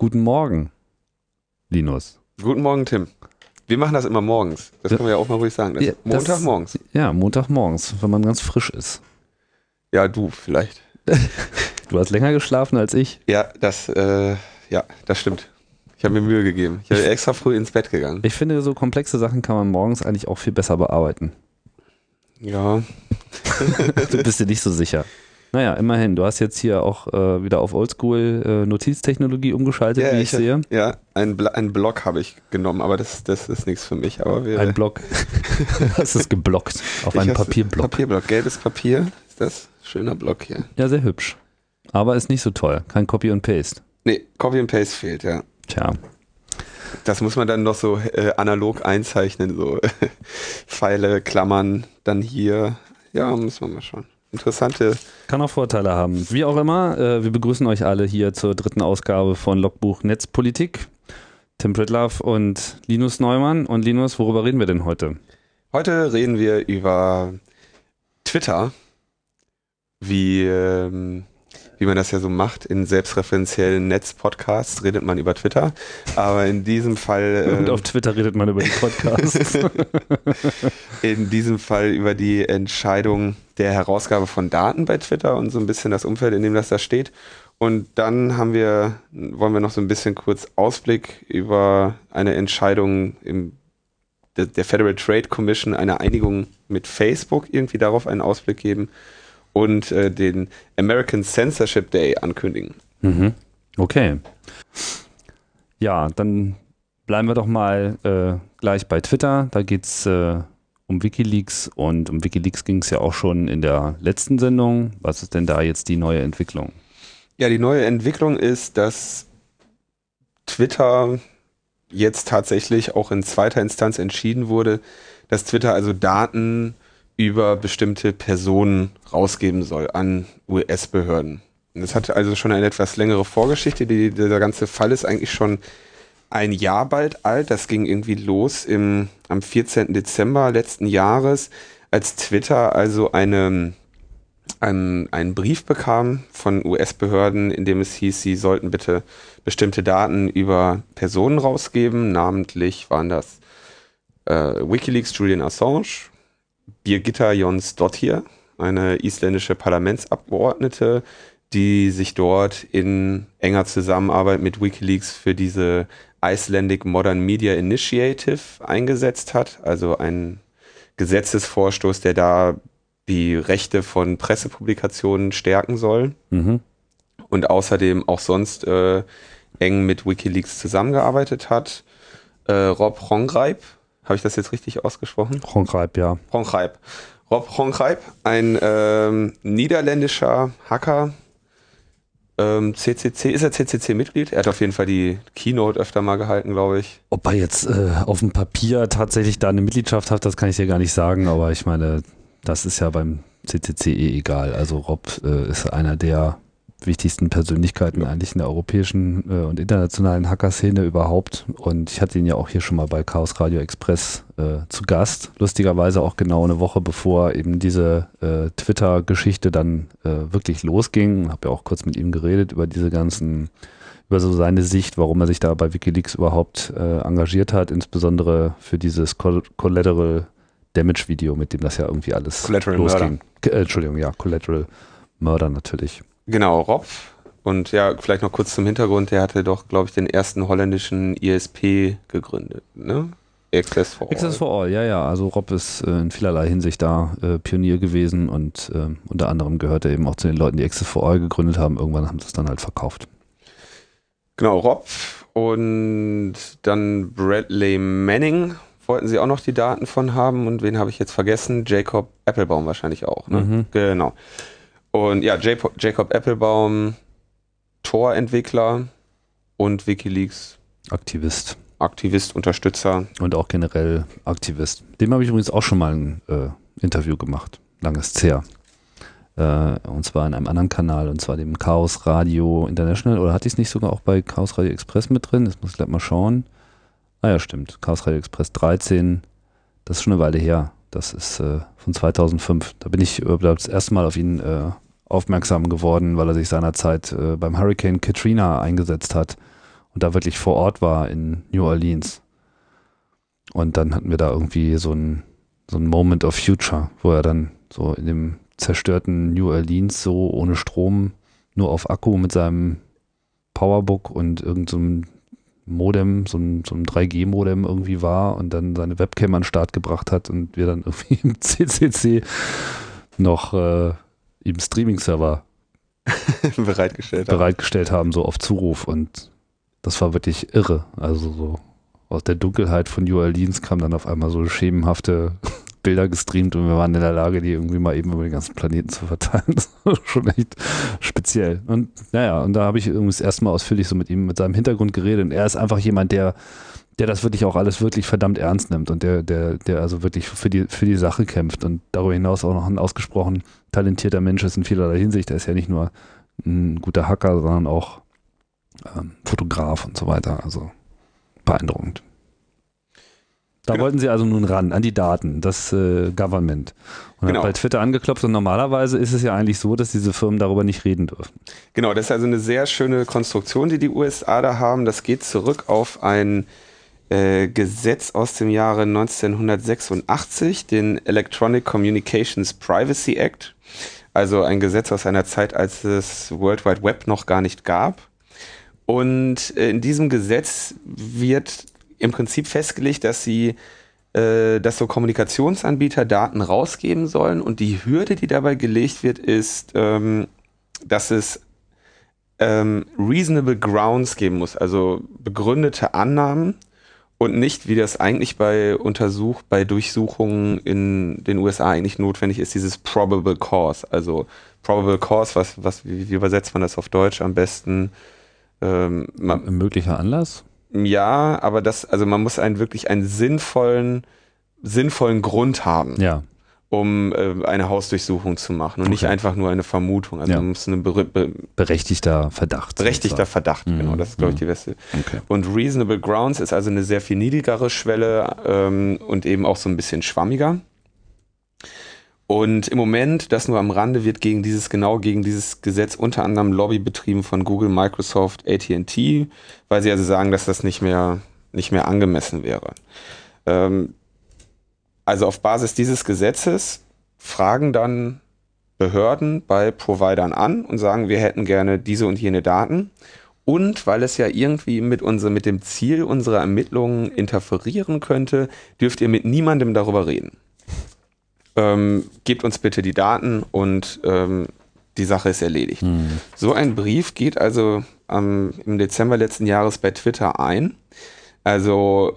Guten Morgen, Linus. Guten Morgen, Tim. Wir machen das immer morgens. Das können wir ja auch mal ruhig sagen. Das Ja, Montagmorgens. Ja, Montagmorgens, wenn man ganz frisch ist. Ja, du vielleicht. Du hast länger geschlafen als ich. Ja, das, äh, ja, das stimmt. Ich habe mir Mühe gegeben. Ich bin extra früh ins Bett gegangen. Ich finde, so komplexe Sachen kann man morgens eigentlich auch viel besser bearbeiten. Ja, Du bist dir nicht so sicher. Naja, immerhin. Du hast jetzt hier auch äh, wieder auf Oldschool äh, Notiztechnologie umgeschaltet, ja wie ich, sehe. Ja, ein, Bl ein Block habe ich genommen, aber das, das ist nichts für mich. Aber wir, Ein Block. Das ist geblockt auf Ich einem hab's- Papierblock. Papierblock, gelbes Papier. Ist das? Schöner Block hier. Ja, sehr hübsch. Aber ist nicht so toll. Kein Copy und Paste. Nee, Copy and Paste fehlt, ja. Tja. Das muss man dann noch so äh, analog einzeichnen, so Pfeile, Klammern, dann hier. Ja, muss man mal schauen. Interessante. Kann auch Vorteile haben. Wie auch immer, äh, wir begrüßen euch alle hier zur dritten Ausgabe von Logbuch Netzpolitik. Tim Pritlaff und Linus Neumann. Und Linus, worüber reden wir denn heute? Heute reden wir über Twitter, wie, ähm, wie man das ja so macht. In selbstreferenziellen Netzpodcasts redet man über Twitter. Aber in diesem Fall. Und ähm, auf Twitter redet man über die Podcasts. in diesem Fall über die Entscheidung der Herausgabe von Daten bei Twitter und so ein bisschen das Umfeld, in dem das da steht. Und dann haben wir, wollen wir noch so ein bisschen kurz Ausblick über eine Entscheidung im, der Federal Trade Commission, eine Einigung mit Facebook, irgendwie darauf einen Ausblick geben und äh, den American Censorship Day ankündigen. mhm. Okay. Ja, dann bleiben wir doch mal äh, gleich bei Twitter. Da geht es äh, um Wikileaks und um Wikileaks ging es ja auch schon in der letzten Sendung. Was ist denn da jetzt die neue Entwicklung? Ja, die neue Entwicklung ist, dass Twitter jetzt tatsächlich auch in zweiter Instanz entschieden wurde, dass Twitter also Daten über bestimmte Personen rausgeben soll an US-Behörden. Das hat also schon eine etwas längere Vorgeschichte. Die, dieser ganze Fall ist eigentlich schon ein Jahr bald alt. Das ging irgendwie los im, am 14. Dezember letzten Jahres, als Twitter also eine einen, einen Brief bekam von US-Behörden, in dem es hieß, sie sollten bitte bestimmte Daten über Personen rausgeben. Namentlich waren das äh, Wikileaks Julian Assange, Birgitta Jonsdottir, eine isländische Parlamentsabgeordnete, die sich dort in enger Zusammenarbeit mit Wikileaks für diese Icelandic Modern Media Initiative eingesetzt hat, also ein Gesetzesvorstoß, der da die Rechte von Pressepublikationen stärken soll Mhm. und außerdem auch sonst äh, eng mit Wikileaks zusammengearbeitet hat. Äh, Rob Hongreip, habe ich das jetzt richtig ausgesprochen? Honkreib, ja. Hongreip. Rob Hongreip, ein ähm, niederländischer Hacker. Ähm, CCC, ist er CCC-Mitglied? Er hat auf jeden Fall die Keynote öfter mal gehalten, glaube ich. Ob er jetzt äh, auf dem Papier tatsächlich da eine Mitgliedschaft hat, das kann ich dir gar nicht sagen, aber ich meine, das ist ja beim CCC eh egal. Also Rob äh, ist einer der wichtigsten Persönlichkeiten eigentlich in der europäischen äh, und internationalen Hacker-Szene überhaupt. Und ich hatte ihn ja auch hier schon mal bei Chaos Radio Express äh, zu Gast. Lustigerweise auch genau eine Woche bevor eben diese äh, Twitter-Geschichte dann äh, wirklich losging. Habe ja auch kurz mit ihm geredet über diese ganzen über so seine Sicht, warum er sich da bei Wikileaks überhaupt äh, engagiert hat, insbesondere für dieses Col Collateral Damage Video, mit dem das ja irgendwie alles Collateral losging. K äh, Entschuldigung, ja, Collateral Murder natürlich. Genau, Rob. Und ja, vielleicht noch kurz zum Hintergrund, der hatte doch, glaube ich, den ersten holländischen ISP gegründet, ne? Access for All. Access for All, ja, ja. Also Rob ist äh, in vielerlei Hinsicht da äh, Pionier gewesen und ähm, unter anderem gehört er eben auch zu den Leuten, die Access for All gegründet haben. Irgendwann haben sie es dann halt verkauft. Genau, Rob und dann Bradley Manning wollten sie auch noch die Daten von haben und wen habe ich jetzt vergessen? Jacob Applebaum wahrscheinlich auch, ne? Mhm. Genau. Und ja, Jacob, Applebaum, Tor-Entwickler und Wikileaks Aktivist Aktivist, Unterstützer. und auch generell Aktivist. Dem habe ich übrigens auch schon mal ein äh, Interview gemacht. Langes her. Äh, und zwar in einem anderen Kanal, und zwar dem Chaos Radio International. Oder hatte ich es nicht sogar auch bei Chaos Radio Express mit drin? Das muss ich gleich mal schauen. Ah ja, stimmt. Chaos Radio Express 13. Das ist schon eine Weile her. Das ist äh, von 2005. Da bin ich äh, das erste Mal auf ihn äh, aufmerksam geworden, weil er sich seinerzeit äh, beim Hurricane Katrina eingesetzt hat und da wirklich vor Ort war in New Orleans. Und dann hatten wir da irgendwie so ein, so ein Moment of Future, wo er dann so in dem zerstörten New Orleans so ohne Strom nur auf Akku mit seinem Powerbook und irgendeinem so Modem, so ein, so ein 3G-Modem irgendwie war und dann seine Webcam an den Start gebracht hat und wir dann irgendwie im CCC noch äh, ihm Streaming-Server bereitgestellt, bereitgestellt haben, so auf Zuruf und das war wirklich irre. Also so aus der Dunkelheit von New Orleans kam dann auf einmal so schemenhafte Bilder gestreamt und wir waren in der Lage, die irgendwie mal eben über den ganzen Planeten zu verteilen. Das war schon echt speziell. Und naja, und da habe ich irgendwie das erste Mal ausführlich so mit ihm, mit seinem Hintergrund geredet. Und er ist einfach jemand, der, der das wirklich auch alles wirklich verdammt ernst nimmt und der, der, der also wirklich für die, für die Sache kämpft und darüber hinaus auch noch ein ausgesprochen talentierter Mensch ist in vielerlei Hinsicht. Er ist ja nicht nur ein guter Hacker, sondern auch ähm, Fotograf und so weiter. Also beeindruckend. Da genau. wollten sie also nun ran, an die Daten, das äh, Government. Und genau. hat bei Twitter angeklopft und normalerweise ist es ja eigentlich so, dass diese Firmen darüber nicht reden dürfen. Genau, das ist also eine sehr schöne Konstruktion, die die USA da haben. Das geht zurück auf ein äh, Gesetz aus dem Jahre 1986, den Electronic Communications Privacy Act. Also ein Gesetz aus einer Zeit, als es World Wide Web noch gar nicht gab. Und äh, in diesem Gesetz wird im Prinzip festgelegt, dass sie, äh, dass so Kommunikationsanbieter Daten rausgeben sollen und die Hürde, die dabei gelegt wird, ist, ähm, dass es ähm, reasonable grounds geben muss, also begründete Annahmen und nicht, wie das eigentlich bei Untersuch, bei Durchsuchungen in den USA eigentlich notwendig ist, dieses probable cause. Also probable cause, was, was, wie, wie übersetzt man das auf Deutsch am besten? Ähm, man, möglicher Anlass? Ja, aber das, also man muss einen wirklich einen sinnvollen, sinnvollen Grund haben. Ja. Um äh, eine Hausdurchsuchung zu machen und okay. nicht einfach nur eine Vermutung. Also ja. man muss eine be be berechtigter Verdacht. Berechtigter Verdacht, mhm. genau. Das ist, glaube ich, die mhm. beste. Okay. Und Reasonable Grounds ist also eine sehr viel niedrigere Schwelle ähm, und eben auch so ein bisschen schwammiger. Und im Moment, das nur am Rande, wird gegen dieses, genau gegen dieses Gesetz unter anderem Lobby betrieben von Google, Microsoft, AT&T, weil sie also sagen, dass das nicht mehr, nicht mehr angemessen wäre. Ähm, also auf Basis dieses Gesetzes fragen dann Behörden bei Providern an und sagen, wir hätten gerne diese und jene Daten. Und weil es ja irgendwie mit, unser, mit dem Ziel unserer Ermittlungen interferieren könnte, dürft ihr mit niemandem darüber reden ähm, gebt uns bitte die Daten und ähm, die Sache ist erledigt. Mhm. So ein Brief geht also ähm, im Dezember letzten Jahres bei Twitter ein. Also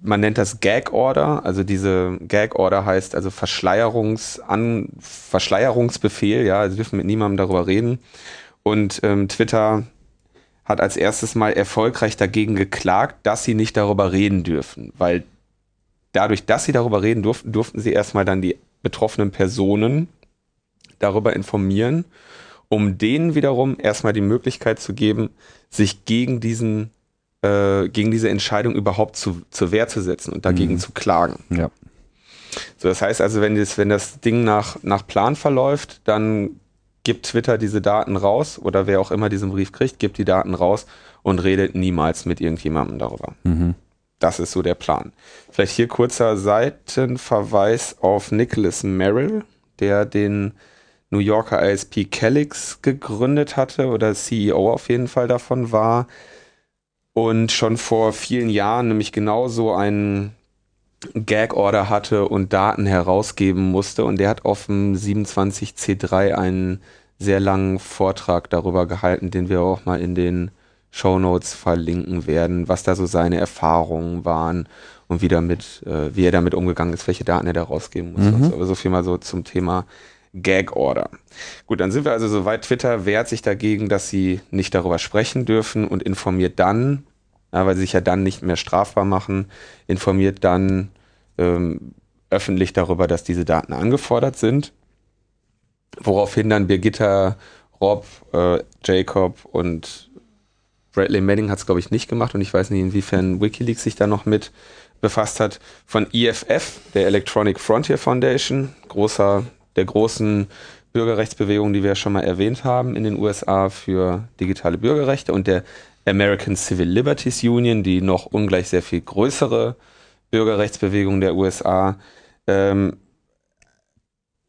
man nennt das Gag Order, also diese Gag Order heißt also Verschleierungs an, Verschleierungsbefehl, ja, sie dürfen mit niemandem darüber reden. Und ähm, Twitter hat als erstes mal erfolgreich dagegen geklagt, dass sie nicht darüber reden dürfen, weil dadurch, dass sie darüber reden durften, durften sie erstmal dann die betroffenen Personen darüber informieren, um denen wiederum erstmal die Möglichkeit zu geben, sich gegen diesen, äh, gegen diese Entscheidung überhaupt zu, zur Wehr zu setzen und dagegen mhm. zu klagen. Ja. So, das heißt also, wenn das, wenn das Ding nach, nach Plan verläuft, dann gibt Twitter diese Daten raus oder wer auch immer diesen Brief kriegt, gibt die Daten raus und redet niemals mit irgendjemandem darüber. Mhm. Das ist so der Plan. Vielleicht hier kurzer Seitenverweis auf Nicholas Merrill, der den New Yorker ISP Calix gegründet hatte oder CEO auf jeden Fall davon war und schon vor vielen Jahren nämlich genauso einen Gag-Order hatte und Daten herausgeben musste und der hat auf dem 27C3 einen sehr langen Vortrag darüber gehalten, den wir auch mal in den Shownotes verlinken werden, was da so seine Erfahrungen waren und wie, damit, äh, wie er damit umgegangen ist, welche Daten er da rausgeben muss. Mhm. So. Aber so viel mal so zum Thema Gag Order. Gut, dann sind wir also soweit. Twitter wehrt sich dagegen, dass sie nicht darüber sprechen dürfen und informiert dann, ja, weil sie sich ja dann nicht mehr strafbar machen, informiert dann ähm, öffentlich darüber, dass diese Daten angefordert sind. Woraufhin dann Birgitta, Rob, äh, Jacob und Bradley Manning hat es, glaube ich, nicht gemacht und ich weiß nicht, inwiefern Wikileaks sich da noch mit befasst hat. Von EFF, der Electronic Frontier Foundation, großer, der großen Bürgerrechtsbewegung, die wir schon mal erwähnt haben in den USA für digitale Bürgerrechte und der American Civil Liberties Union, die noch ungleich sehr viel größere Bürgerrechtsbewegung der USA. Ähm,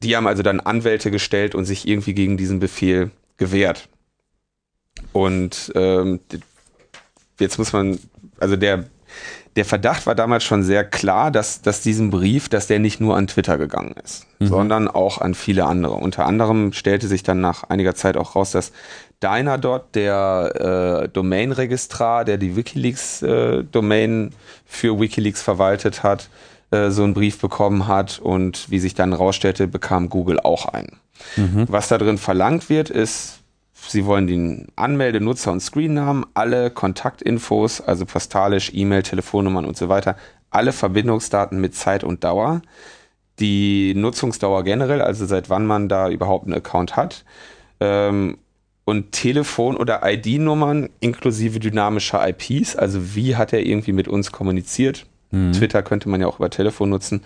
die haben also dann Anwälte gestellt und sich irgendwie gegen diesen Befehl gewehrt. Und ähm, jetzt muss man, also der, der Verdacht war damals schon sehr klar, dass, dass diesen Brief, dass der nicht nur an Twitter gegangen ist, mhm. sondern auch an viele andere. Unter anderem stellte sich dann nach einiger Zeit auch raus, dass Dynadot, der äh, Domain-Registrar, der die WikiLeaks-Domain äh, für WikiLeaks verwaltet hat, äh, so einen Brief bekommen hat und wie sich dann rausstellte, bekam Google auch einen. Mhm. Was da drin verlangt wird, ist, sie wollen den Anmelde-, Nutzer- und Screennamen, alle Kontaktinfos, also postalisch, E-Mail, Telefonnummern und so weiter, alle Verbindungsdaten mit Zeit und Dauer, die Nutzungsdauer generell, also seit wann man da überhaupt einen Account hat, ähm, und Telefon- oder ID-Nummern inklusive dynamischer IPs, also wie hat er irgendwie mit uns kommuniziert, Mhm. Twitter könnte man ja auch über Telefon nutzen.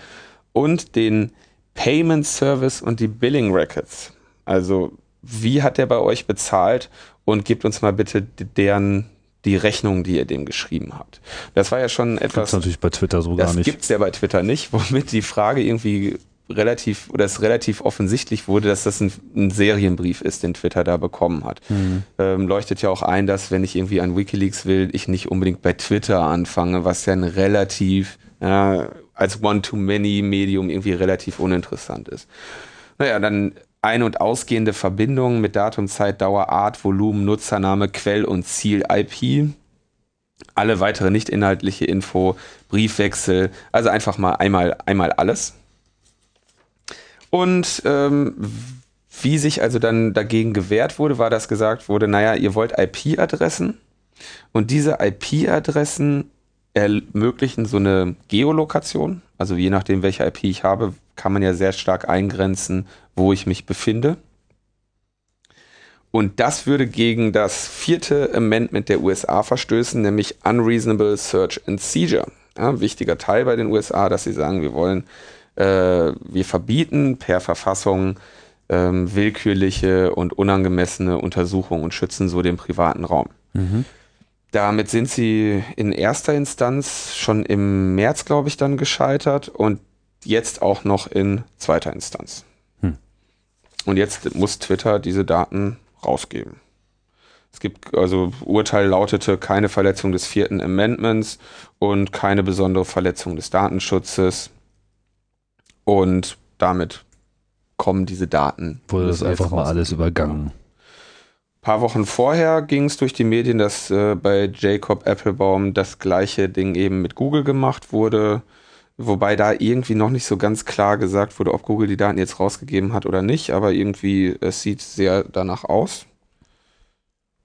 Und den Payment Service und die Billing Records. Also, wie hat der bei euch bezahlt? Und gebt uns mal bitte deren die Rechnung, die ihr dem geschrieben habt. Das war ja schon etwas. Das natürlich bei Twitter so gar nicht. Gibt's ja bei Twitter nicht, womit die Frage irgendwie relativ oder es relativ offensichtlich wurde, dass das ein, ein, Serienbrief ist, den Twitter da bekommen hat. Mhm. Ähm, leuchtet ja auch ein, dass wenn ich irgendwie an WikiLeaks will, ich nicht unbedingt bei Twitter anfange, was ja ein relativ äh, als One-to-Many-Medium irgendwie relativ uninteressant ist. Naja, dann ein- und ausgehende Verbindungen mit Datum, Zeit, Dauer, Art, Volumen, Nutzername, Quell und Ziel IP. Alle weitere nicht inhaltliche Info, Briefwechsel, also einfach mal einmal, einmal alles. Und ähm, wie sich also dann dagegen gewehrt wurde, war, dass gesagt wurde, naja, ihr wollt IP-Adressen und diese IP-Adressen ermöglichen so eine Geolokation. Also je nachdem, welche IP ich habe, kann man ja sehr stark eingrenzen, wo ich mich befinde. Und das würde gegen das vierte Amendment der USA verstößen, nämlich Unreasonable Search and Seizure. Ja, wichtiger Teil bei den USA, dass sie sagen, wir wollen äh, wir verbieten per Verfassung ähm, willkürliche und unangemessene Untersuchungen und schützen so den privaten Raum. Mhm. Damit sind sie in erster Instanz schon im März, glaube ich, dann gescheitert und jetzt auch noch in zweiter Instanz. Hm. Und jetzt muss Twitter diese Daten rausgeben. Es gibt also Urteil lautete keine Verletzung des vierten Amendments und keine besondere Verletzung des Datenschutzes. Und damit kommen diese Daten. Wurde das einfach mal alles übergangen. Ein paar Wochen vorher ging es durch die Medien, dass äh, bei Jacob Applebaum das gleiche Ding eben mit Google gemacht wurde, wobei da irgendwie noch nicht so ganz klar gesagt wurde, ob Google die Daten jetzt rausgegeben hat oder nicht, aber irgendwie es sieht sehr danach aus.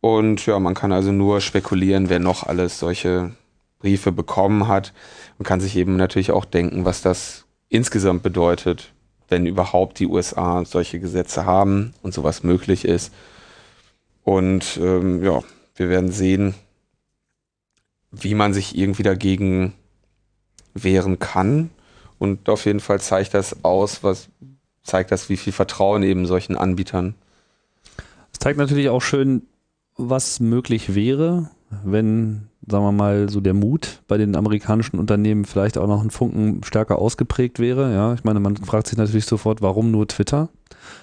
Und ja, man kann also nur spekulieren, wer noch alles solche Briefe bekommen hat. Man kann sich eben natürlich auch denken, was das insgesamt bedeutet, wenn überhaupt die USA solche Gesetze haben und sowas möglich ist. Und ähm, ja, wir werden sehen, wie man sich irgendwie dagegen wehren kann. Und auf jeden Fall zeigt das aus, was zeigt das, wie viel Vertrauen eben solchen Anbietern. Es zeigt natürlich auch schön, was möglich wäre, wenn sagen wir mal, so der Mut bei den amerikanischen Unternehmen vielleicht auch noch ein Funken stärker ausgeprägt wäre. Ja, ich meine, man fragt sich natürlich sofort, warum nur Twitter?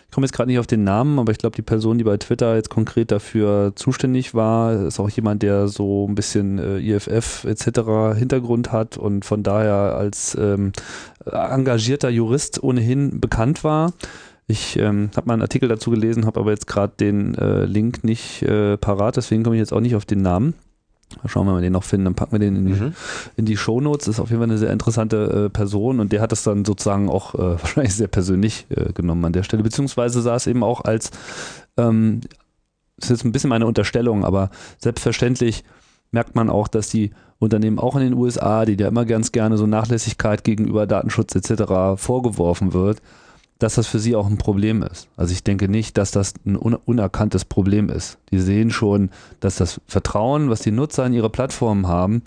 Ich komme jetzt gerade nicht auf den Namen, aber ich glaube, die Person, die bei Twitter jetzt konkret dafür zuständig war, ist auch jemand, der so ein bisschen äh, IFF etc. Hintergrund hat und von daher als ähm, engagierter Jurist ohnehin bekannt war. Ich ähm, habe mal einen Artikel dazu gelesen, habe aber jetzt gerade den äh, Link nicht äh, parat, deswegen komme ich jetzt auch nicht auf den Namen. Mal schauen, wenn wir den noch finden, dann packen wir den in die, mhm. in die Shownotes. Das ist auf jeden Fall eine sehr interessante äh, Person und der hat es dann sozusagen auch äh, wahrscheinlich sehr persönlich äh, genommen an der Stelle. Beziehungsweise sah es eben auch als, ähm, das ist jetzt ein bisschen meine Unterstellung, aber selbstverständlich merkt man auch, dass die Unternehmen auch in den USA, die ja immer ganz gerne so Nachlässigkeit gegenüber Datenschutz etc. vorgeworfen wird, dass das für sie auch ein Problem ist. Also ich denke nicht, dass das ein unerkanntes Problem ist. Die sehen schon, dass das Vertrauen, was die Nutzer in ihre Plattformen haben,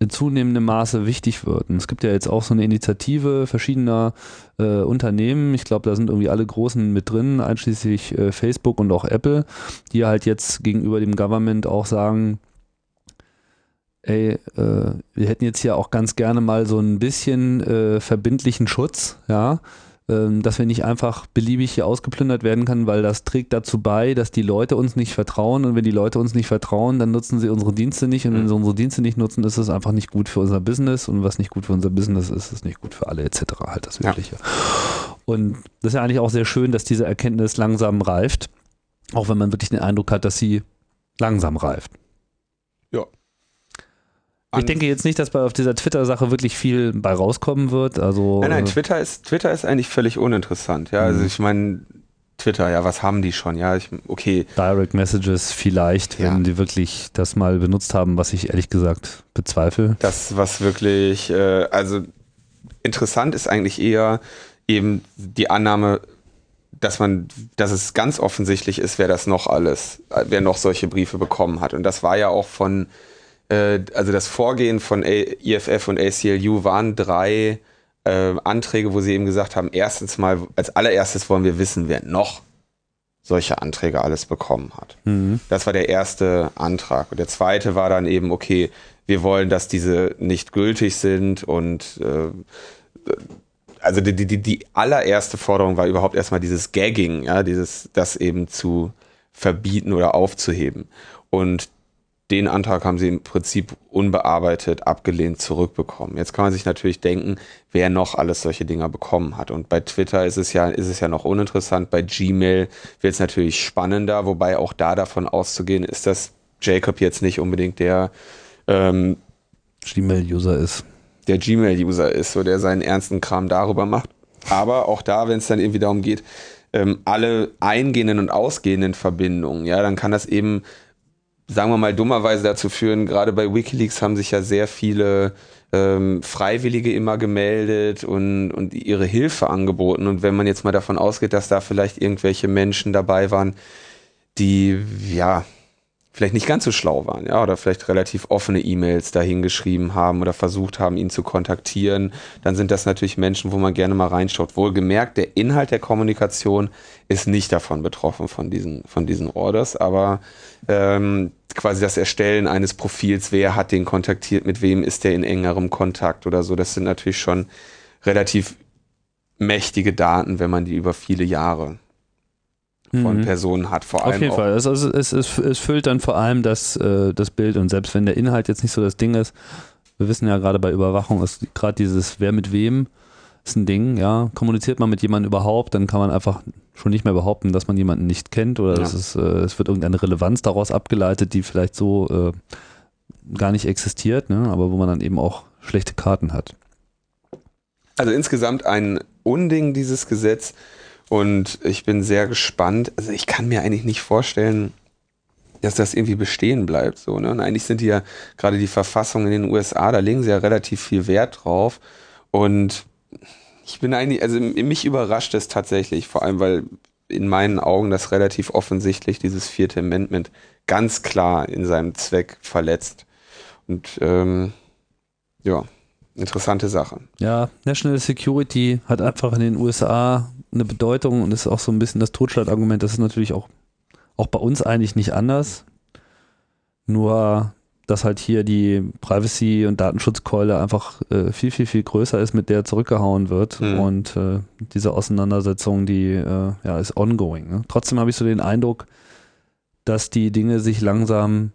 in zunehmendem Maße wichtig wird. Und es gibt ja jetzt auch so eine Initiative verschiedener äh, Unternehmen. Ich glaube, da sind irgendwie alle Großen mit drin, einschließlich äh, Facebook und auch Apple, die halt jetzt gegenüber dem Government auch sagen, ey, äh, wir hätten jetzt hier auch ganz gerne mal so ein bisschen äh, verbindlichen Schutz, ja, dass wir nicht einfach beliebig hier ausgeplündert werden können, weil das trägt dazu bei, dass die Leute uns nicht vertrauen und wenn die Leute uns nicht vertrauen, dann nutzen sie unsere Dienste nicht und wenn Mhm. sie unsere Dienste nicht nutzen, ist es einfach nicht gut für unser Business und was nicht gut für unser Business ist, ist nicht gut für alle etc. halt das Ja. Übliche. Und das ist ja eigentlich auch sehr schön, dass diese Erkenntnis langsam reift, auch wenn man wirklich den Eindruck hat, dass sie langsam reift. Ich denke jetzt nicht, dass bei auf dieser Twitter-Sache wirklich viel bei rauskommen wird. Also Nein, nein, äh, Twitter ist, Twitter ist eigentlich völlig uninteressant. Ja, also Mhm. ich meine, Twitter, ja, was haben die schon? Ja, ich, okay, Direct Messages vielleicht, Ja. wenn die wirklich das mal benutzt haben, was ich ehrlich gesagt bezweifle. das, was wirklich, äh, also interessant ist eigentlich eher eben die Annahme, dass man, dass es ganz offensichtlich ist, wer das noch alles, wer noch solche Briefe bekommen hat. Und das war ja auch von, äh, also das Vorgehen von A IFF und ACLU waren drei äh, Anträge, wo sie eben gesagt haben, erstens mal, als allererstes wollen wir wissen, wer noch solche Anträge alles bekommen hat. Mhm. Das war der erste Antrag. Und der zweite war dann eben, okay, wir wollen, dass diese nicht gültig sind und äh, also die, die, die allererste Forderung war überhaupt erstmal dieses Gagging, ja, dieses, das eben zu verbieten oder aufzuheben. Und den Antrag haben sie im Prinzip unbearbeitet abgelehnt zurückbekommen. Jetzt kann man sich natürlich denken, wer noch alles solche Dinger bekommen hat. Und bei Twitter ist es ja, ist es ja noch uninteressant. Bei Gmail wird es natürlich spannender, wobei auch da davon auszugehen ist, dass Jacob jetzt nicht unbedingt der, ähm, Gmail-User ist. der Gmail-User ist, so der seinen ernsten Kram darüber macht. Aber auch da, wenn es dann irgendwie darum geht, ähm, alle eingehenden und ausgehenden Verbindungen, ja, dann kann das eben, sagen wir mal, dummerweise dazu führen, gerade bei Wikileaks haben sich ja sehr viele ähm, Freiwillige immer gemeldet und, und ihre Hilfe angeboten. Und wenn man jetzt mal davon ausgeht, dass da vielleicht irgendwelche Menschen dabei waren, die, ja, vielleicht nicht ganz so schlau waren, ja, oder vielleicht relativ offene E-Mails dahin geschrieben haben oder versucht haben, ihn zu kontaktieren, dann sind das natürlich Menschen, wo man gerne mal reinschaut. Wohlgemerkt, der Inhalt der Kommunikation ist nicht davon betroffen, von diesen, von diesen Orders, aber ähm, quasi das Erstellen eines Profils, wer hat den kontaktiert, mit wem ist der in engerem Kontakt oder so, das sind natürlich schon relativ mächtige Daten, wenn man die über viele Jahre von Mhm. Personen hat, vor Auf allem jeden auch Fall. Also es, es, es füllt dann vor allem das, äh, das Bild und selbst wenn der Inhalt jetzt nicht so das Ding ist, wir wissen ja gerade bei Überwachung ist gerade dieses Wer mit wem ist ein Ding, ja. Kommuniziert man mit jemandem überhaupt, dann kann man einfach schon nicht mehr behaupten, dass man jemanden nicht kennt oder Ja. dass es, äh, es wird irgendeine Relevanz daraus abgeleitet, die vielleicht so äh, gar nicht existiert, ne? aber wo man dann eben auch schlechte Karten hat. Also insgesamt ein Unding, dieses Gesetz. Und ich bin sehr gespannt. Also ich kann mir eigentlich nicht vorstellen, dass das irgendwie bestehen bleibt. So, ne? Und eigentlich sind die ja gerade die Verfassungen in den USA, da legen sie ja relativ viel Wert drauf. Und ich bin eigentlich, also mich überrascht es tatsächlich, vor allem weil in meinen Augen das relativ offensichtlich dieses vierte Amendment ganz klar in seinem Zweck verletzt. Und ähm, ja, interessante Sache. Ja, National Security hat einfach in den USA eine Bedeutung und ist auch so ein bisschen das Totschlagargument. Das ist natürlich auch, auch bei uns eigentlich nicht anders. Nur, dass halt hier die Privacy- und Datenschutzkeule einfach äh, viel, viel, viel größer ist, mit der zurückgehauen wird. Hm. Und äh, diese Auseinandersetzung, die äh, ja, ist ongoing. Ne? Trotzdem habe ich so den Eindruck, dass die Dinge sich langsam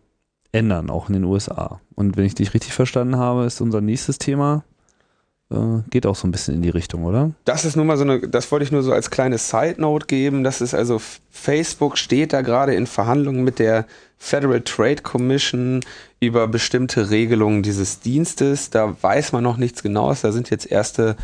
ändern, auch in den USA. Und wenn ich dich richtig verstanden habe, ist unser nächstes Thema äh, geht auch so ein bisschen in die Richtung, oder? Das ist nur mal so eine, das wollte ich nur so als kleine Side Note geben. Das ist also, Facebook steht da gerade in Verhandlungen mit der Federal Trade Commission über bestimmte Regelungen dieses Dienstes. Da weiß man noch nichts Genaues. Da sind jetzt erste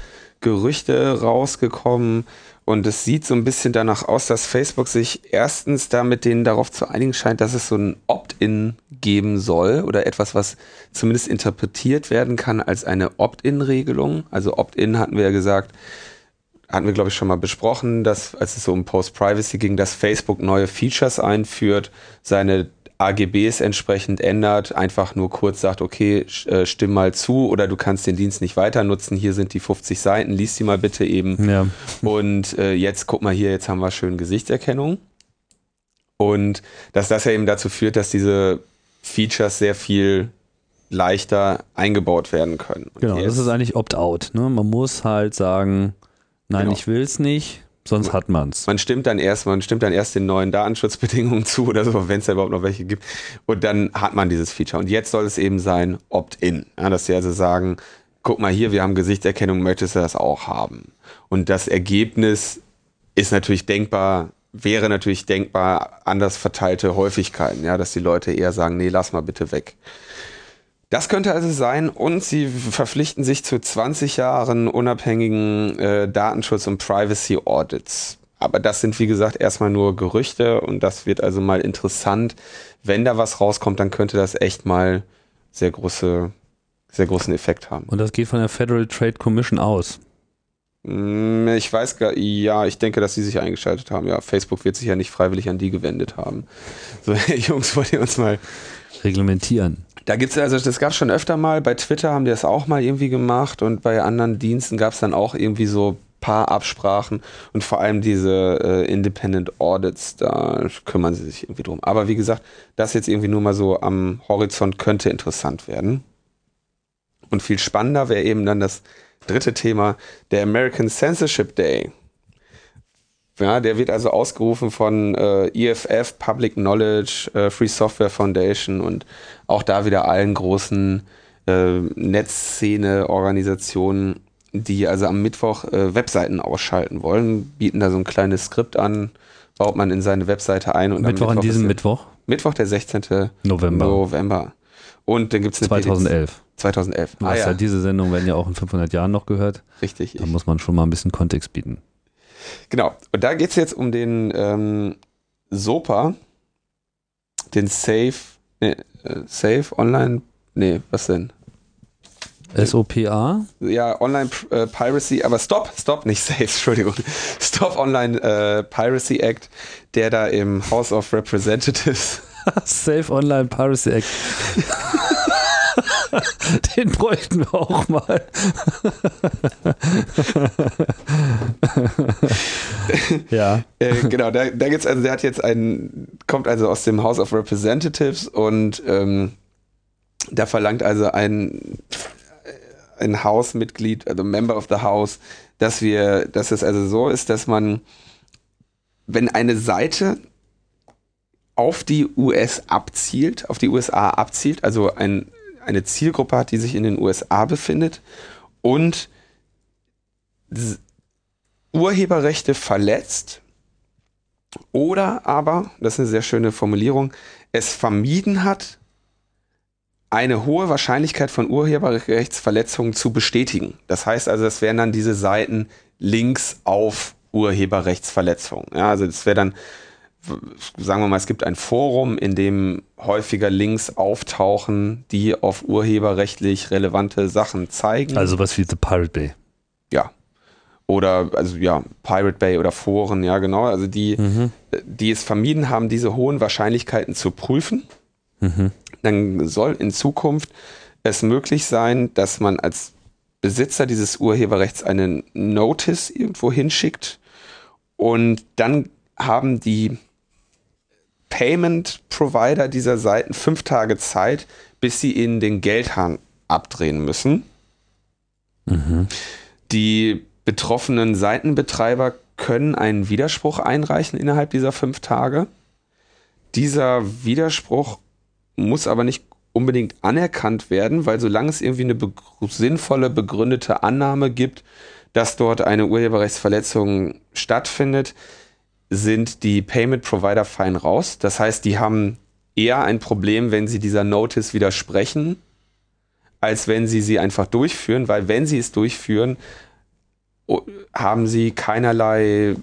Gerüchte rausgekommen. Und es sieht so ein bisschen danach aus, dass Facebook sich erstens da mit denen darauf zu einigen scheint, dass es so ein Opt-in geben soll oder etwas, was zumindest interpretiert werden kann als eine Opt-in-Regelung. Also Opt-in hatten wir ja gesagt, hatten wir glaube ich schon mal besprochen, dass als es so um Post-Privacy ging, dass Facebook neue Features einführt, seine AGBs entsprechend ändert, einfach nur kurz sagt, okay, äh, stimm mal zu oder du kannst den Dienst nicht weiter nutzen, hier sind die 50 Seiten, lies die mal bitte eben. Ja. Und äh, jetzt guck mal hier, jetzt haben wir schön Gesichtserkennung. Und dass das ja eben dazu führt, dass diese Features sehr viel leichter eingebaut werden können. Und Genau, das ist eigentlich Opt-out. Ne? Man muss halt sagen, nein, Genau. ich will es nicht, sonst hat man's. man stimmt dann erst, man stimmt dann erst den neuen Datenschutzbedingungen zu oder so, wenn es da überhaupt noch welche gibt. Und dann hat man dieses Feature. Und jetzt soll es eben sein Opt-in. Ja, dass sie also sagen, guck mal hier, wir haben Gesichtserkennung, möchtest du das auch haben? Und das Ergebnis ist natürlich denkbar, wäre natürlich denkbar anders verteilte Häufigkeiten, ja, dass die Leute eher sagen, nee, lass mal bitte weg. Das könnte also sein und sie verpflichten sich zu 20 Jahren unabhängigen äh, Datenschutz- und Privacy-Audits. Aber das sind, wie gesagt, erstmal nur Gerüchte und das wird also mal interessant. Wenn da was rauskommt, dann könnte das echt mal sehr große, sehr großen Effekt haben. Und das geht von der Federal Trade Commission aus. Mm, Ich weiß gar, ja, ich denke, dass sie sich eingeschaltet haben. Ja, Facebook wird sich ja nicht freiwillig an die gewendet haben. So, Jungs, wollt ihr uns mal Reglementieren. Da gibt's also, das gab schon öfter mal, bei Twitter haben die das auch mal irgendwie gemacht und bei anderen Diensten gab's dann auch irgendwie so paar Absprachen und vor allem diese äh, Independent Audits, da kümmern sie sich irgendwie drum. Aber wie gesagt, das jetzt irgendwie nur mal so am Horizont könnte interessant werden. Und viel spannender wäre eben dann das dritte Thema, der American Censorship Day. Ja, der wird also ausgerufen von äh, EFF, Public Knowledge, äh, Free Software Foundation und auch da wieder allen großen äh, Netzszene-Organisationen, die also am Mittwoch äh, Webseiten ausschalten wollen, bieten da so ein kleines Skript an, baut man in seine Webseite ein und am Mittwoch an diesem Mittwoch, Mittwoch, der 16. November November. Und dann gibt's eine 2011. Petition- 2011. Du Ah ja, ja, diese Sendung werden ja auch in 500 Jahren noch gehört. richtig. Da muss man schon mal ein bisschen Kontext bieten. Genau. Und da geht's jetzt um den ähm, SOPA, den Safe, nee, äh, Safe Online, nee, was denn? SOPA? Ja, Online äh, Piracy, aber Stop, Stop, nicht Safe, Entschuldigung. Stop Online äh, Piracy Act, der da im House of Representatives Safe Online Piracy Act. Den bräuchten wir auch mal. ja. Äh, genau, da, da gibt's also, der hat jetzt einen, kommt also aus dem House of Representatives und ähm, da verlangt also ein, ein Hausmitglied, also Member of the House, dass wir, dass es also so ist, dass man, wenn eine Seite auf die US abzielt, auf die USA abzielt, also ein, eine Zielgruppe hat, die sich in den USA befindet und Urheberrechte verletzt oder aber, das ist eine sehr schöne Formulierung, es vermieden hat, eine hohe Wahrscheinlichkeit von Urheberrechtsverletzungen zu bestätigen. Das heißt also, das wären dann diese Seiten Links auf Urheberrechtsverletzungen. Ja, also das wäre dann, sagen wir mal, es gibt ein Forum, in dem häufiger Links auftauchen, die auf urheberrechtlich relevante Sachen zeigen. Also was wie The Pirate Bay. ja. Oder, also ja, Pirate Bay oder Foren, ja, genau. Also die, die es vermieden haben, diese hohen Wahrscheinlichkeiten zu prüfen. Dann soll in Zukunft es möglich sein, dass man als Besitzer dieses Urheberrechts einen Notice irgendwo hinschickt und dann haben die Payment Provider dieser Seiten fünf Tage Zeit, bis sie ihnen den Geldhahn abdrehen müssen. Die betroffenen Seitenbetreiber können einen Widerspruch einreichen innerhalb dieser fünf Tage. Dieser Widerspruch muss aber nicht unbedingt anerkannt werden, weil solange es irgendwie eine begr sinnvolle, begründete Annahme gibt, dass dort eine Urheberrechtsverletzung stattfindet, sind die Payment Provider fein raus. Das heißt, die haben eher ein Problem, wenn sie dieser Notice widersprechen, als wenn sie sie einfach durchführen, weil wenn sie es durchführen, haben sie keinerlei,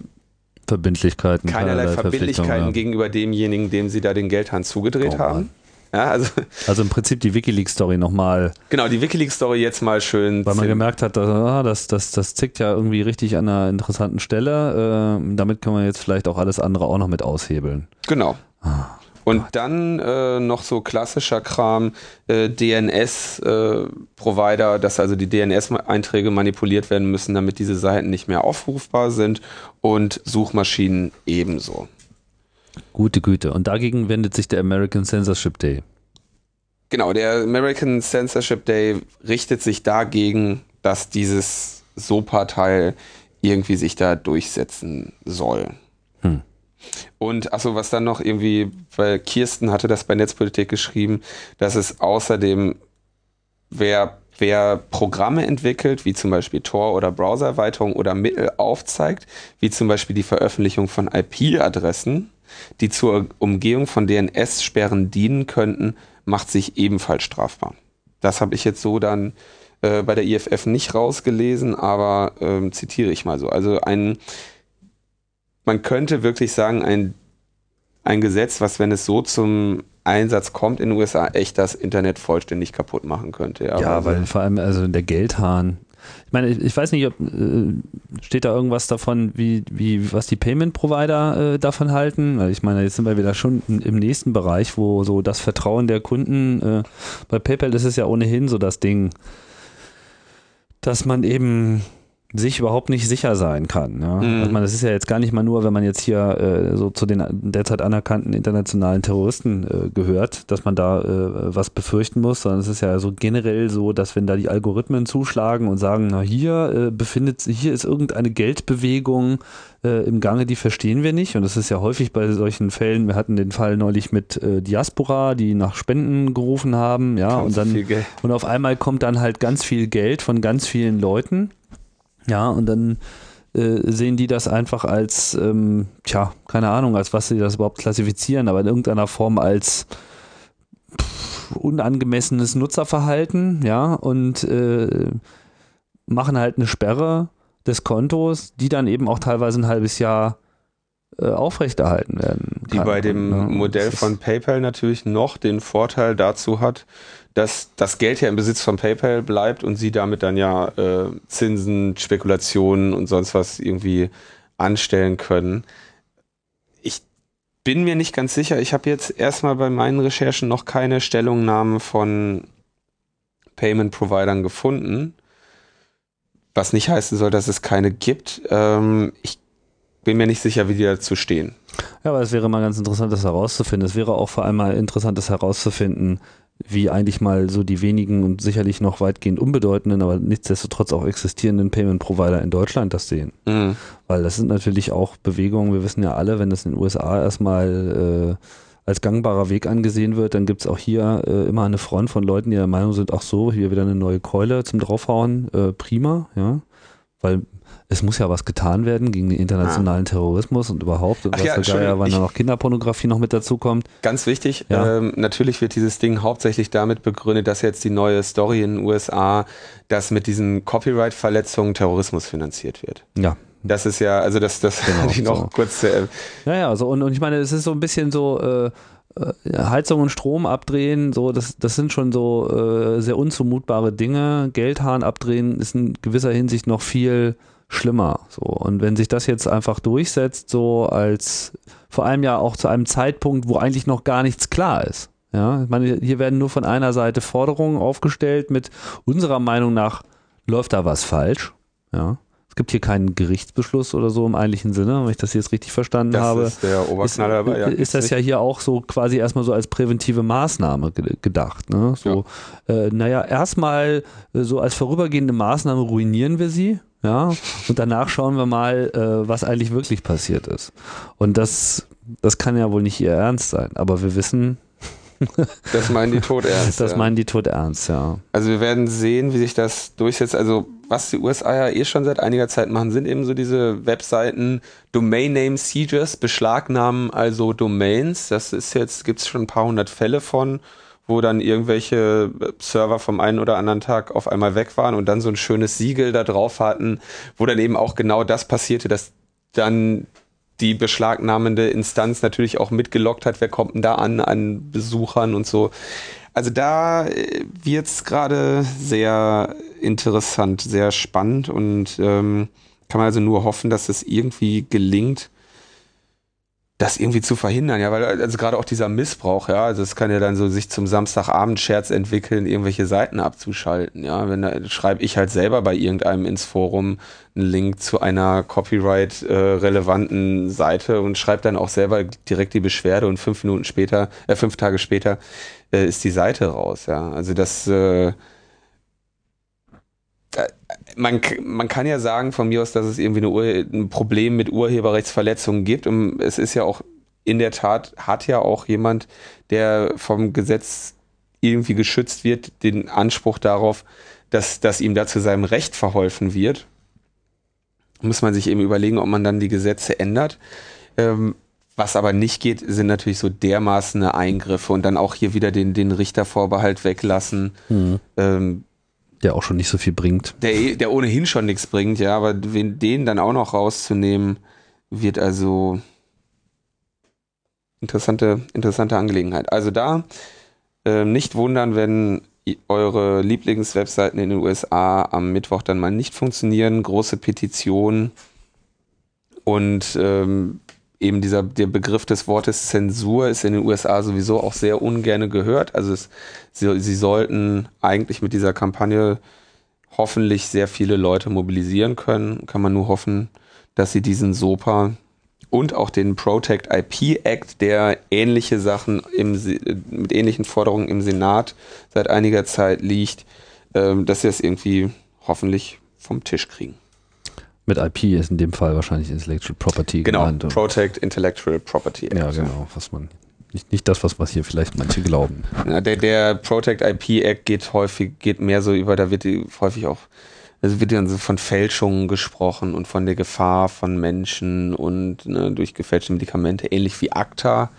Verbindlichkeiten. keinerlei Verpflichtungen, Verbindlichkeiten ja. gegenüber demjenigen, dem sie da den Geldhahn zugedreht Oh haben. Ja, also Also im Prinzip die Wikileaks-Story nochmal, genau, die Wikileaks-Story jetzt mal schön. weil man gemerkt hat, dass, ah, das, das, das zickt ja irgendwie richtig an einer interessanten Stelle. Ähm, damit kann man jetzt vielleicht auch alles andere auch noch mit aushebeln. Genau. Ah, Und dann äh, noch so klassischer Kram, äh, DNS-Provider, dass also die DNS-Einträge manipuliert werden müssen, damit diese Seiten nicht mehr aufrufbar sind und Suchmaschinen ebenso. Gute Güte. Und dagegen wendet sich der American Censorship Day. Genau, der American Censorship Day richtet sich dagegen, dass dieses SOPA-Teil irgendwie sich da durchsetzen soll. Hm. Und achso, was dann noch irgendwie, weil Kirsten hatte das bei Netzpolitik geschrieben, dass es außerdem, wer, wer Programme entwickelt, wie zum Beispiel Tor oder Browsererweiterung oder Mittel aufzeigt, wie zum Beispiel die Veröffentlichung von IP-Adressen, die zur Umgehung von DNS-Sperren dienen könnten, macht sich ebenfalls strafbar. Das habe ich jetzt so dann äh, bei der IFF nicht rausgelesen, aber ähm, zitiere ich mal so. Also ein, man könnte wirklich sagen, ein, ein Gesetz, was, wenn es so zum Einsatz kommt in den USA, echt das Internet vollständig kaputt machen könnte. Ja, ja weil vor allem also der Geldhahn. Ich meine, ich weiß nicht, ob äh, steht da irgendwas davon, wie, wie was die Payment Provider äh, davon halten. Ich meine, jetzt sind wir wieder schon im nächsten Bereich, wo so das Vertrauen der Kunden äh, bei PayPal ist es ja ohnehin so das Ding dass man eben sich überhaupt nicht sicher sein kann. Ja? Mhm. Also man, das ist ja jetzt gar nicht mal nur, wenn man jetzt hier äh, so zu den derzeit anerkannten internationalen Terroristen äh, gehört, dass man da äh, was befürchten muss, sondern es ist ja so generell so, dass wenn da die Algorithmen zuschlagen und sagen, na hier äh, befindet sich, hier ist irgendeine Geldbewegung äh, im Gange, die verstehen wir nicht. Und das ist ja häufig bei solchen Fällen. Wir hatten den Fall neulich mit äh, Diaspora, die nach Spenden gerufen haben, ja, ganz und dann und auf einmal kommt dann halt ganz viel Geld von ganz vielen Leuten ja, und dann äh, sehen die das einfach als, ähm, tja, keine Ahnung, als was sie das überhaupt klassifizieren, aber in irgendeiner Form als pff, unangemessenes Nutzerverhalten, ja, und äh, machen halt eine Sperre des Kontos, die dann eben auch teilweise ein halbes Jahr äh, aufrechterhalten werden. Die bei dem ja, Modell von PayPal natürlich noch den Vorteil dazu hat, dass das Geld ja im Besitz von PayPal bleibt und sie damit dann ja äh, Zinsen, Spekulationen und sonst was irgendwie anstellen können. Ich bin mir nicht ganz sicher. Ich habe jetzt erstmal bei meinen Recherchen noch keine Stellungnahmen von Payment-Providern gefunden. Was nicht heißen soll, dass es keine gibt. Ähm, ich bin mir nicht sicher, wie die dazu stehen. Ja, aber es wäre mal ganz interessant, das herauszufinden. Es wäre auch vor allem mal interessant, das herauszufinden, wie eigentlich mal so die wenigen und sicherlich noch weitgehend unbedeutenden, aber nichtsdestotrotz auch existierenden Payment Provider in Deutschland das sehen. Mhm. Weil das sind natürlich auch Bewegungen, wir wissen ja alle, wenn das in den USA erstmal äh, als gangbarer Weg angesehen wird, dann gibt es auch hier äh, immer eine Front von Leuten, die der Meinung sind, ach so, hier wieder eine neue Keule zum Draufhauen, äh, prima, ja. Weil es muss ja was getan werden gegen den internationalen ah. Terrorismus und überhaupt. Und Ach was ja, Geier, wann da noch Kinderpornografie noch mit dazu kommt. Ganz wichtig, ja. ähm, natürlich wird dieses Ding hauptsächlich damit begründet, dass jetzt die neue Story in den USA, dass mit diesen Copyright-Verletzungen Terrorismus finanziert wird. Ja. Das ist ja, also das, das genau, ich noch so. kurz. Äh, ja, ja, so und, und ich meine, es ist so ein bisschen so, äh, äh, Heizung und Strom abdrehen, so, das, das sind schon so äh, sehr unzumutbare Dinge. Geldhahn abdrehen ist in gewisser Hinsicht noch viel schlimmer. So. Und wenn sich das jetzt einfach durchsetzt, so als vor allem ja auch zu einem Zeitpunkt, wo eigentlich noch gar nichts klar ist. Ja, ich meine, hier werden nur von einer Seite Forderungen aufgestellt mit unserer Meinung nach läuft da was falsch. Ja. Es gibt hier keinen Gerichtsbeschluss oder so im eigentlichen Sinne, wenn ich das jetzt richtig verstanden das habe. Ist der Oberknaller ist, dabei, ja. Ist das ja hier auch so quasi erstmal so als präventive Maßnahme gedacht. Ne? So, ja. äh, naja, erstmal äh, so als vorübergehende Maßnahme ruinieren wir sie. Ja, und danach schauen wir mal, äh, was eigentlich wirklich passiert ist. Und das, das kann ja wohl nicht ihr Ernst sein. Aber wir wissen, das meinen die tot ernst. Das ja. meinen die tot ernst, ja. Also wir werden sehen, wie sich das durchsetzt. Also was die USA ja eh schon seit einiger Zeit machen, sind eben so diese Webseiten Domain Name Sieges, beschlagnahmen also Domains. Das ist jetzt, gibt es schon ein paar hundert Fälle von, wo dann irgendwelche Server vom einen oder anderen Tag auf einmal weg waren und dann so ein schönes Siegel da drauf hatten, wo dann eben auch genau das passierte, dass dann die beschlagnahmende Instanz natürlich auch mitgelockt hat, wer kommt denn da an, an Besuchern und so. Also da äh, wird es gerade sehr interessant, sehr spannend und ähm, kann man also nur hoffen, dass es irgendwie gelingt, das irgendwie zu verhindern, ja, weil also gerade auch dieser Missbrauch, ja, also es kann ja dann so sich zum Samstagabend-Scherz entwickeln, irgendwelche Seiten abzuschalten, ja, wenn da schreibe ich halt selber bei irgendeinem ins Forum einen Link zu einer Copyright-relevanten äh, Seite und schreibe dann auch selber direkt die Beschwerde und fünf Minuten später, äh, fünf Tage später äh, ist die Seite raus, ja, also das äh, man, man kann ja sagen von mir aus, dass es irgendwie eine Ur ein Problem mit Urheberrechtsverletzungen gibt. Und es ist ja auch in der Tat, hat ja auch jemand, der vom Gesetz irgendwie geschützt wird, den Anspruch darauf, dass, dass ihm da zu seinem Recht verholfen wird. Muss man sich eben überlegen, ob man dann die Gesetze ändert. Ähm, was aber nicht geht, sind natürlich so dermaßen Eingriffe und dann auch hier wieder den, den Richtervorbehalt weglassen. Mhm. Ähm, der auch schon nicht so viel bringt. Der, der ohnehin schon nichts bringt, ja, aber den dann auch noch rauszunehmen, wird also interessante, interessante Angelegenheit. Also da äh, nicht wundern, wenn eure Lieblingswebseiten in den USA am Mittwoch dann mal nicht funktionieren. Große Petition und ähm, eben dieser der Begriff des Wortes Zensur ist in den USA sowieso auch sehr ungern gehört. Also es, sie, sie sollten eigentlich mit dieser Kampagne hoffentlich sehr viele Leute mobilisieren können. Kann man nur hoffen, dass sie diesen SOPA und auch den Protect IP Act, der ähnliche Sachen im, mit ähnlichen Forderungen im Senat seit einiger Zeit liegt, ähm, dass sie das irgendwie hoffentlich vom Tisch kriegen. Mit IP ist in dem Fall wahrscheinlich Intellectual Property genau. Genau, Protect Intellectual Property. Act. Ja, genau, was man nicht, nicht das, was, was hier vielleicht manche glauben. Ja, der, der Protect IP Act geht häufig, geht mehr so über, da wird häufig auch, also wird dann so von Fälschungen gesprochen und von der Gefahr von Menschen und ne, durch gefälschte Medikamente, ähnlich wie ACTA,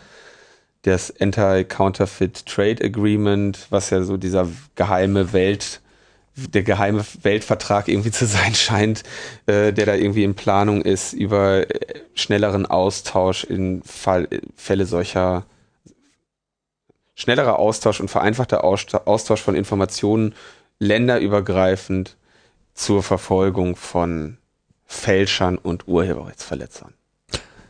das Anti-Counterfeit Trade Agreement, was ja so dieser geheime Welt der geheime Weltvertrag irgendwie zu sein scheint, äh, der da irgendwie in Planung ist über äh, schnelleren Austausch in Fall, Fälle solcher schnellerer Austausch und vereinfachter Austausch von Informationen länderübergreifend zur Verfolgung von Fälschern und Urheberrechtsverletzern.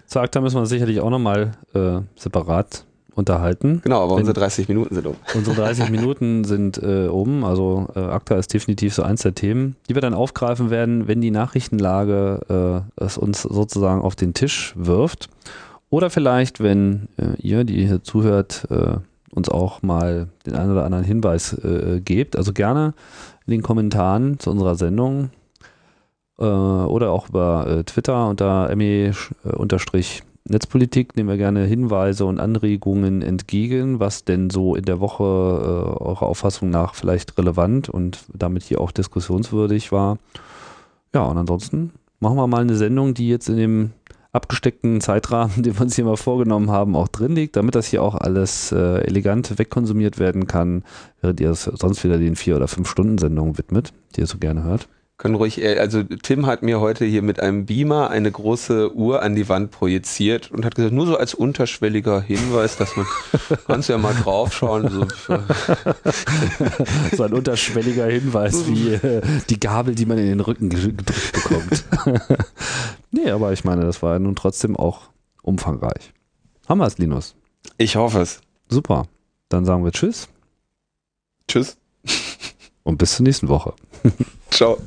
Zu ACTA müssen wir sicherlich auch nochmal äh, separat unterhalten. Genau, aber unsere 30 Minuten sind um. Unsere 30 Minuten sind äh, um. Also äh, ACTA ist definitiv so eins der Themen, die wir dann aufgreifen werden, wenn die Nachrichtenlage äh, es uns sozusagen auf den Tisch wirft. Oder vielleicht, wenn äh, ihr, die hier zuhört, äh, uns auch mal den einen oder anderen Hinweis äh, gebt. Also gerne in den Kommentaren zu unserer Sendung oder auch über Twitter unter me-unterstrich Netzpolitik nehmen wir gerne Hinweise und Anregungen entgegen, was denn so in der Woche äh, eurer Auffassung nach vielleicht relevant und damit hier auch diskussionswürdig war. Ja, und ansonsten machen wir mal eine Sendung, die jetzt in dem abgesteckten Zeitrahmen, den wir uns hier mal vorgenommen haben, auch drin liegt, damit das hier auch alles äh, elegant wegkonsumiert werden kann, während ihr es sonst wieder den vier oder fünf Stunden Sendungen widmet, die ihr so gerne hört können ruhig, äh, also Tim hat mir heute hier mit einem Beamer eine große Uhr an die Wand projiziert und hat gesagt, nur so als unterschwelliger Hinweis, dass man, kannst ja mal draufschauen. So, so ein unterschwelliger Hinweis wie äh, die Gabel, die man in den Rücken gedrückt bekommt. nee, aber ich meine, das war nun trotzdem auch umfangreich. Haben wir es, Linus? Ich hoffe es. Super. Dann sagen wir Tschüss. Tschüss. Und bis zur nächsten Woche. Ciao.